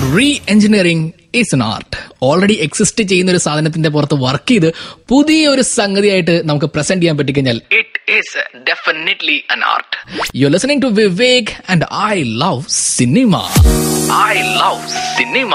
re-engineering is an art already exist ചെയ്യുന്ന ഒരു സാധനത്തിന്റെ പുറത്ത് വർക്ക് ചെയ്ത് പുതിയ ഒരു സംഗതിയായിട്ട് നമുക്ക് പ്രസന്റ് ചെയ്യാൻ പറ്റിക്കഴിഞ്ഞാൽ it is definitely an art you listening to Vivek and I love cinema I love cinema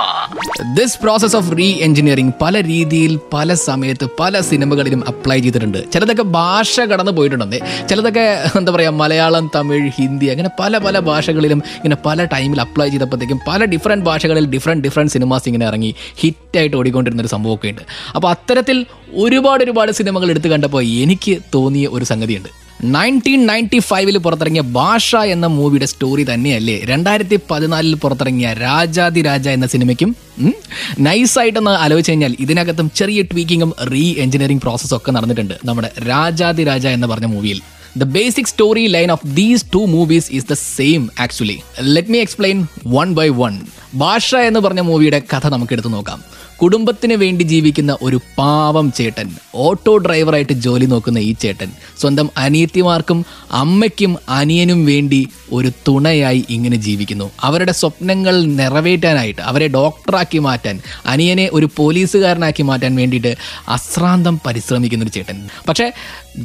this process of re engineering പല രീതിയിൽ പല സമയത്ത് പല സിനിമകളിലും അപ്ലൈ ചെയ്തിട്ടുണ്ട്. ചിലതൊക്കെ ഭാഷ കടന്നു പോയിട്ടുണ്ടെന്നേ. ചിലതൊക്കെ എന്താ പറയാ മലയാളം തമിഴ് ഹിന്ദി അങ്ങനെ പല പല ഭാഷകളിലും ഇങ്ങനെ പല ടൈമിൽ അപ്ലൈ ചെയ്തപ്പോഴത്തേക്കും പല ഡിഫറെന്റ് ഭാഷകളിൽ ഡിഫറെന്റ് ഡിഫറെന്റ് സിനിമാസ് ഇങ്ങനെ ഇറങ്ങി ഹിറ്റായിട്ട് ഓടിക്കൊണ്ടിരുന്ന ഒരു സംഭവമൊക്കെ ഉണ്ട്. അപ്പോൾ അത്തരത്തിൽ ഒരുപാട് ഒരുപാട് സിനിമകൾ എടുത്തു കണ്ടപ്പോൾ എനിക്ക് തോന്നിയ ഒരു സംഗതിയുണ്ട്. നയന്റീൻ നയന്റി ഫൈവിൽ പുറത്തിറങ്ങിയ ഭാഷ എന്ന മൂവിയുടെ സ്റ്റോറി തന്നെയല്ലേ? രണ്ടായിരത്തി പതിനാലിൽ പുറത്തിറങ്ങിയ രാജാതി രാജ എന്ന സിനിമയ്ക്കും നൈസായിട്ടൊന്ന് ആലോചിച്ച് കഴിഞ്ഞാൽ ഇതിനകത്തും ചെറിയ ട്വീക്കിങ്ങും റീ എഞ്ചിനീയറിംഗ് പ്രോസസ്സും ഒക്കെ നടന്നിട്ടുണ്ട് നമ്മുടെ രാജാതി രാജ എന്ന് പറഞ്ഞ മൂവിയിൽ. The basic story line of these two movies is the same actually let me explain one by one. ഭാഷ എന്ന് പറഞ്ഞ മൂവിയുടെ കഥ നമുക്ക് എടുത്തു നോക്കാം. കുടുംബത്തിന് വേണ്ടി ജീവിക്കുന്ന ഒരു പാവം ചേട്ടൻ ഓട്ടോ ഡ്രൈവറായിട്ട് ജോലി നോക്കുന്ന ഈ ചേട്ടൻ സ്വന്തം അനിയത്തിമാർക്കും അമ്മയ്ക്കും അനിയനും വേണ്ടി ഒരു തുണയായി ഇങ്ങനെ ജീവിക്കുന്നു. അവരുടെ സ്വപ്നങ്ങൾ നിറവേറ്റാനായിട്ട് അവരെ ഡോക്ടറാക്കി മാറ്റാൻ അനിയനെ ഒരു പോലീസുകാരനാക്കി മാറ്റാൻ വേണ്ടിയിട്ട് അശ്രാന്തം പരിശ്രമിക്കുന്ന ഒരു ചേട്ടൻ. പക്ഷേ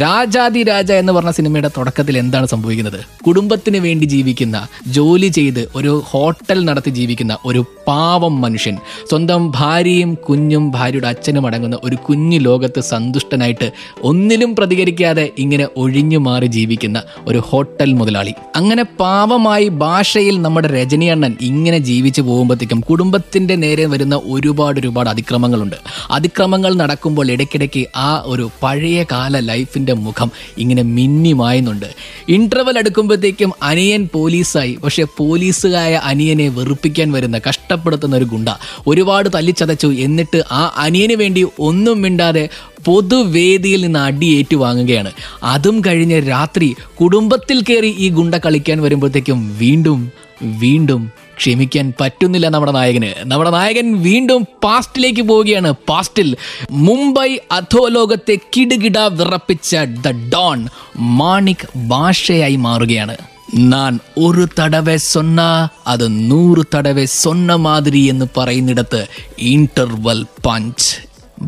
രാജാതി രാജ എന്ന് പറഞ്ഞ സിനിമയുടെ തുടക്കത്തിൽ എന്താണ് സംഭവിക്കുന്നത്? കുടുംബത്തിന് വേണ്ടി ജീവിക്കുന്ന ജോലി ചെയ്ത് ഒരു ഹോട്ടൽ നടത്തി ജീവിക്കുന്ന ഒരു പാവം മനുഷ്യൻ. സ്വന്തം ഭാര്യയും കുഞ്ഞും ഭാര്യയുടെ അച്ഛനും അടങ്ങുന്ന ഒരു കുഞ്ഞു ലോകത്ത് സന്തുഷ്ടനായിട്ട് ഒന്നിലും പ്രതികരിക്കാതെ ഇങ്ങനെ ഒഴിഞ്ഞു മാറി ജീവിക്കുന്ന ഒരു ഹോട്ടൽ മുതലാളി. അങ്ങനെ പാവമായി ഭാഷയിൽ നമ്മുടെ രജനിയണ്ണൻ ഇങ്ങനെ ജീവിച്ചു പോകുമ്പോഴത്തേക്കും കുടുംബത്തിന്റെ നേരെ വരുന്ന ഒരുപാട് ഒരുപാട് അതിക്രമങ്ങളുണ്ട്. അതിക്രമങ്ങൾ നടക്കുമ്പോൾ ഇടയ്ക്കിടയ്ക്ക് ആ ഒരു പഴയ കാല ലൈഫിന്റെ മുഖം ഇങ്ങനെ മിന്നി മായുന്നുണ്ട്. ഇന്റർവൽ എടുക്കുമ്പോഴത്തേക്കും അനിയൻ പോലീസായി. പക്ഷേ പോലീസുകായ അനിയനെ വെറുപ്പിക്കാൻ കഷ്ടപ്പെടുത്തുന്ന ഒരു ഗുണ്ട ഒരുപാട് തല്ലിച്ചതച്ചു. എന്നിട്ട് ആ അനിയന് വേണ്ടി ഒന്നും മിണ്ടാതെ പൊതുവേദിയിൽ നിന്ന് അടി ഏറ്റുവാങ്ങുകയാണ് അതും കഴിഞ്ഞ് രാത്രി കുടുംബത്തിൽ കയറി ഈ ഗുണ്ട കളിക്കാൻ വരുമ്പോഴത്തേക്കും വീണ്ടും വീണ്ടും ക്ഷമിക്കാൻ പറ്റുന്നില്ല നമ്മുടെ നായകന്. നമ്മുടെ നായകൻ വീണ്ടും പാസ്റ്റിലേക്ക് പോവുകയാണ്. പാസ്റ്റിൽ മുംബൈ അധോലോകത്തെ കിടുകിട വിറപ്പിച്ച ദ ഡോൺ മാണിക് ഭാഷയായി മാറുകയാണ്. ഞാൻ ഒരു തടവെ സൊന്ന അത് നൂറ് തടവെ സൊന്ന മാതിരി എന്ന് പറയുന്നിടത്ത് interval punch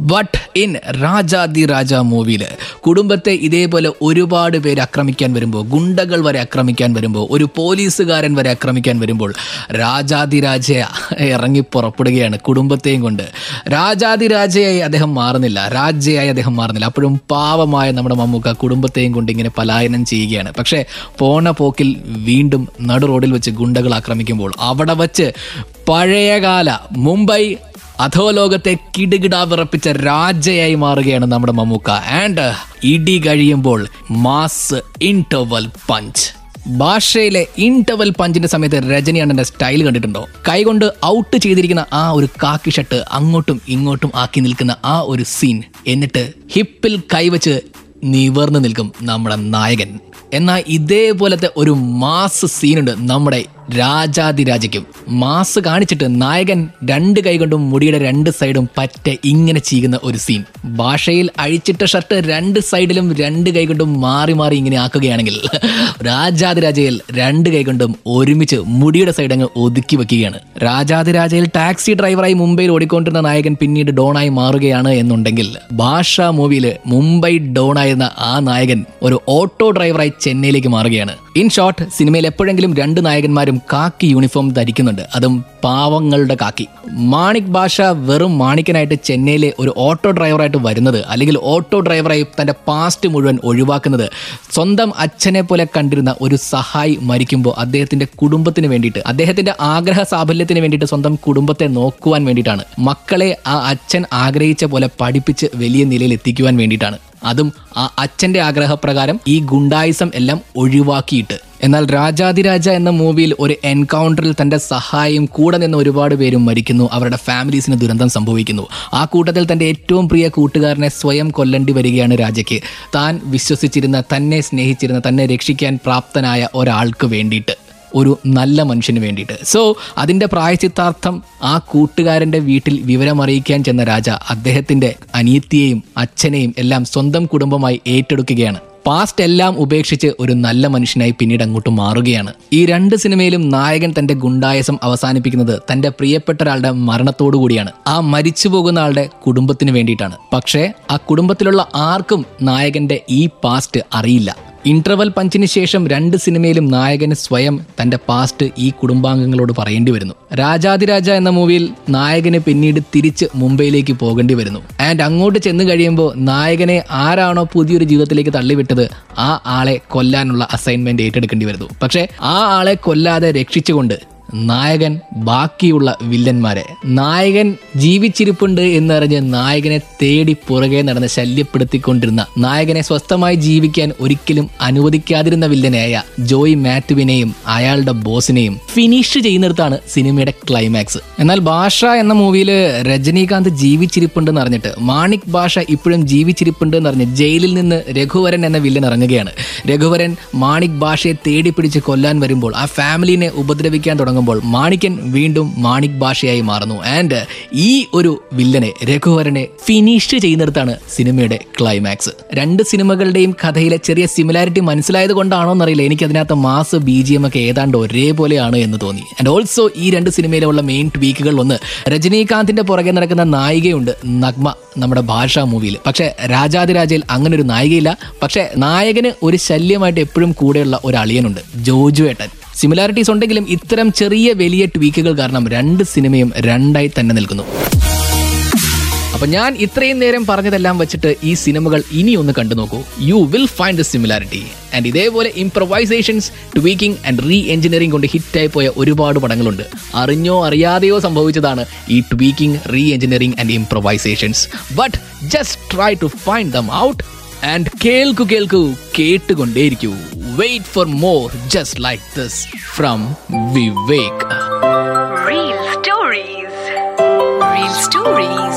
but in Rajadhi Raja മൂവിയിൽ കുടുംബത്തെ ഇതേപോലെ ഒരുപാട് പേര് ആക്രമിക്കാൻ വരുമ്പോൾ ഗുണ്ടകൾ വരെ ആക്രമിക്കാൻ വരുമ്പോൾ ഒരു പോലീസുകാരൻ വരെ ആക്രമിക്കാൻ വരുമ്പോൾ രാജാദി രാജയെ ഇറങ്ങി പുറപ്പെടുകയാണ് കുടുംബത്തെയും കൊണ്ട്. രാജാദി രാജയായി അദ്ദേഹം മാറുന്നില്ല. രാജയായി അദ്ദേഹം മാറുന്നില്ല. അപ്പോഴും പാവമായ നമ്മുടെ മമ്മൂക്ക കുടുംബത്തെയും കൊണ്ട് ഇങ്ങനെ പലായനം ചെയ്യുകയാണ്. പക്ഷേ പോണ പോക്കിൽ വീണ്ടും നടു റോഡിൽ വെച്ച് ഗുണ്ടകൾ ആക്രമിക്കുമ്പോൾ അവിടെ വച്ച് പഴയകാല മുംബൈ അധോലോകത്തെ കിടുകിടാ വിറപ്പിച്ച രാജയായി മാറുകയാണ് നമ്മുടെ മമ്മൂക്ക. ആൻഡ് ഇടി കഴിയുമ്പോൾ മാസ് ഇന്റർവൽ പഞ്ച് ഭാഷയിലെ ഇൻടവൽ പഞ്ചിന്റെ സമയത്ത് രജനി അണ്ണന്റെ സ്റ്റൈൽ കണ്ടിട്ടുണ്ടോ? കൈകൊണ്ട് ഔട്ട് ചെയ്തിരിക്കുന്ന ആ ഒരു കാക്കി ഷർട്ട് അങ്ങോട്ടും ഇങ്ങോട്ടും ആക്കി നിൽക്കുന്ന ആ ഒരു സീൻ എന്നിട്ട് ഹിപ്പിൽ കൈവച്ച് നിവർന്നു നിൽക്കും നമ്മുടെ നായകൻ. എന്നാൽ ഇതേപോലത്തെ ഒരു മാസ് സീനുണ്ട് നമ്മുടെ രാജാതിരാജയ്ക്കും മാസ് കാണിച്ചിട്ട് നായകൻ രണ്ട് കൈകൊണ്ടും മുടിയുടെ രണ്ട് സൈഡും പറ്റ ഇങ്ങനെ ചെയ്യുന്ന ഒരു സീൻ ഭാഷയിൽ അഴിച്ചിട്ട ഷർട്ട് രണ്ട് സൈഡിലും രണ്ട് കൈകൊണ്ടും മാറി മാറി ഇങ്ങനെ ആക്കുകയാണെങ്കിൽ രാജാതിരാജയിൽ രണ്ട് കൈകൊണ്ടും ഒരുമിച്ച് മുടിയുടെ സൈഡ് അങ്ങ് ഒതുക്കി വെക്കുകയാണ്. രാജാതിരാജയിൽ ടാക്സി ഡ്രൈവറായി മുംബൈയിൽ ഓടിക്കൊണ്ടിരുന്ന നായകൻ പിന്നീട് ഡോണായി മാറുകയാണ് എന്നുണ്ടെങ്കിൽ ഭാഷ മൂവിയിൽ മുംബൈ ഡോണായിരുന്ന ആ നായകൻ ഒരു ഓട്ടോ ഡ്രൈവറായി ചെന്നൈയിലേക്ക് മാറുകയാണ്. ഇൻ ഷോർട്ട് സിനിമയിൽ എപ്പോഴെങ്കിലും രണ്ട് നായകന്മാരും കാക്കി യൂണിഫോം ധരിക്കുന്നുണ്ട്. അതും പാവങ്ങളുടെ കാക്കി. മാണിക് ഭാഷ വെറും മാണിക്കനായിട്ട് ചെന്നൈയിലെ ഒരു ഓട്ടോ ഡ്രൈവറായിട്ട് വരുന്നത് അല്ലെങ്കിൽ ഓട്ടോ ഡ്രൈവറായി തന്റെ പാസ്റ്റ് മുഴുവൻ ഒഴിവാക്കുന്നത് സ്വന്തം അച്ഛനെ പോലെ കണ്ടിരുന്ന ഒരു സഹായി മരിക്കുമ്പോൾ അദ്ദേഹത്തിന്റെ കുടുംബത്തിന് വേണ്ടിയിട്ട് അദ്ദേഹത്തിന്റെ ആഗ്രഹ സാഫല്യത്തിന് വേണ്ടിയിട്ട് സ്വന്തം കുടുംബത്തെ നോക്കുവാൻ വേണ്ടിയിട്ടാണ്. മക്കളെ ആ അച്ഛൻ ആഗ്രഹിച്ച പോലെ പഠിപ്പിച്ച് വലിയ നിലയിൽ എത്തിക്കുവാൻ വേണ്ടിയിട്ടാണ്. അതും ആ അച്ഛന്റെ ആഗ്രഹപ്രകാരം ഈ ഗുണ്ടായിസം എല്ലാം ഒഴിവാക്കിയിട്ട്. എന്നാൽ രാജാതിരാജ എന്ന മൂവിയിൽ ഒരു എൻകൗണ്ടറിൽ തന്റെ സഹായം കൂടെ നിന്ന് ഒരുപാട് പേരും മരിക്കുന്നു. അവരുടെ ഫാമിലീസിന് ദുരന്തം സംഭവിക്കുന്നു. ആ കൂട്ടത്തിൽ തന്റെ ഏറ്റവും പ്രിയ കൂട്ടുകാരനെ സ്വയം കൊല്ലേണ്ടി വരികയാണ് രാജയ്ക്ക്. താൻ വിശ്വസിച്ചിരുന്ന തന്നെ സ്നേഹിച്ചിരുന്ന തന്നെ രക്ഷിക്കാൻ പ്രാപ്തനായ ഒരാൾക്ക് വേണ്ടിയിട്ട്. ഒരു നല്ല മനുഷ്യന് വേണ്ടിയിട്ട്. സോ അതിന്റെ പ്രായച്ചിത്താർത്ഥം ആ കൂട്ടുകാരന്റെ വീട്ടിൽ വിവരമറിയിക്കാൻ ചെന്ന രാജ അദ്ദേഹത്തിന്റെ അനിയത്തിയെയും അച്ഛനെയും എല്ലാം സ്വന്തം കുടുംബമായി ഏറ്റെടുക്കുകയാണ്. പാസ്റ്റ് എല്ലാം ഉപേക്ഷിച്ച് ഒരു നല്ല മനുഷ്യനായി പിന്നീട് അങ്ങോട്ട് മാറുകയാണ്. ഈ രണ്ട് സിനിമയിലും നായകൻ തന്റെ ഗുണ്ടായസം അവസാനിപ്പിക്കുന്നത് തന്റെ പ്രിയപ്പെട്ട ഒരാളുടെ മരണത്തോടു കൂടിയാണ്. ആ മരിച്ചു പോകുന്ന ആളുടെ കുടുംബത്തിന് വേണ്ടിയിട്ടാണ്. പക്ഷേ ആ കുടുംബത്തിലുള്ള ആർക്കും നായകന്റെ ഈ പാസ്റ്റ് അറിയില്ല. ഇന്റർവൽ പഞ്ചിന് ശേഷം രണ്ട് സിനിമയിലും നായകന് സ്വയം തന്റെ പാസ്റ്റ് ഈ കുടുംബാംഗങ്ങളോട് പറയേണ്ടി വരുന്നു. രാജാതിരാജ എന്ന മൂവിയിൽ നായകന് പിന്നീട് തിരിച്ച് മുംബൈയിലേക്ക് പോകേണ്ടി വരുന്നു. ആൻഡ് അങ്ങോട്ട് ചെന്ന് കഴിയുമ്പോൾ നായകനെ ആരാണോ പുതിയൊരു ജീവിതത്തിലേക്ക് തള്ളിവിട്ടത് ആ ആളെ കൊല്ലാനുള്ള അസൈൻമെന്റ് ഏറ്റെടുക്കേണ്ടി വരുന്നു. പക്ഷേ ആ ആളെ കൊല്ലാതെ രക്ഷിച്ചുകൊണ്ട് നായകൻ ബാക്കിയുള്ള വില്ലന്മാരെ. നായകൻ ജീവിച്ചിരിപ്പുണ്ട് എന്നറിഞ്ഞ് നായകനെ തേടി പുറകെ നടന്ന് ശല്യപ്പെടുത്തിക്കൊണ്ടിരുന്ന നായകനെ സ്വസ്ഥമായി ജീവിക്കാൻ ഒരിക്കലും അനുവദിക്കാതിരുന്ന വില്ലനായ ജോയ് മാത്യുവിനെയും അയാളുടെ ബോസിനെയും ഫിനിഷ് ചെയ്യുന്നിടത്താണ് സിനിമയുടെ ക്ലൈമാക്സ്. എന്നാൽ ഭാഷ എന്ന മൂവിയിൽ രജനീകാന്ത് ജീവിച്ചിരിപ്പുണ്ടെന്ന് അറിഞ്ഞിട്ട് മാണിക് ഭാഷ ഇപ്പോഴും ജീവിച്ചിരിപ്പുണ്ട് എന്ന് എന്നറിഞ്ഞ് ജയിലിൽ നിന്ന് രഘുവരൻ എന്ന വില്ലൻ ഇറങ്ങുകയാണ്. രഘുവരൻ മാണിക് ഭാഷയെ തേടി പിടിച്ച് കൊല്ലാൻ വരുമ്പോൾ ആ ഫാമിലിനെ ഉപദ്രവിക്കാൻ തുടങ്ങുമ്പോൾ മാണിക്കൻ വീണ്ടും മാണിക് ഭാഷയായി മാറുന്നു. ആൻഡ് ഈ ഒരു വില്ലനെ രഘുവരനെ ഫിനിഷ് ചെയ്യുന്നിടത്താണ് സിനിമയുടെ ക്ലൈമാക്സ് രണ്ട് സിനിമകളുടെയും കഥയിലെ ചെറിയ സിമിലാരിറ്റി മനസ്സിലായത് കൊണ്ടാണോ എന്നറിയില്ല. എനിക്ക് അതിനകത്ത് മാസ് ബി ജി എം ഒക്കെ ഏതാണ്ട് ഒരേപോലെയാണ് എന്ന് തോന്നി. ആൻഡ് ഓൾസോ ഈ രണ്ട് സിനിമയിലുള്ള മെയിൻ ട്വീക്കുകൾ ഒന്ന് രജനീകാന്തിന്റെ പുറകെ നടക്കുന്ന നായികയുണ്ട് നഗ്മ നമ്മുടെ ഭാഷാ മൂവിയിൽ. പക്ഷെ രാജാതിരാജയിൽ അങ്ങനെ ഒരു നായികയില്ല. പക്ഷെ നായകന് ഒരു ശല്യമായിട്ട് എപ്പോഴും കൂടെയുള്ള ഒരു അളിയനുണ്ട് ജോജു ഏട്ടൻ സിമിലാരിറ്റീസ് ഉണ്ടെങ്കിലും ഇത്തരം ചെറിയ വലിയ ട്വീക്കുകൾ കാരണം രണ്ട് സിനിമയും രണ്ടായി തന്നെ നിൽക്കുന്നു. അപ്പൊ ഞാൻ ഇത്രയും നേരം പറഞ്ഞതെല്ലാം വെച്ചിട്ട് ഈ സിനിമകൾ ഇനി ഒന്ന് കണ്ടു നോക്കൂ. You will find the similarity and ഇതേപോലെ improvisations tweaking and re engineering കൊണ്ട് ഹിറ്റായി പോയ ഒരുപാട് പടങ്ങളുണ്ട്. അറിഞ്ഞോ അറിയാതെയോ സംഭവിച്ചതാണ് ഈ tweaking re engineering and improvisations but just try to find them out and കേൾക്കു കേൾക്കൂ കേട്ടുകൊണ്ടേയിരിക്കൂ. Wait for more just like this from Vivek. Real stories. Real stories.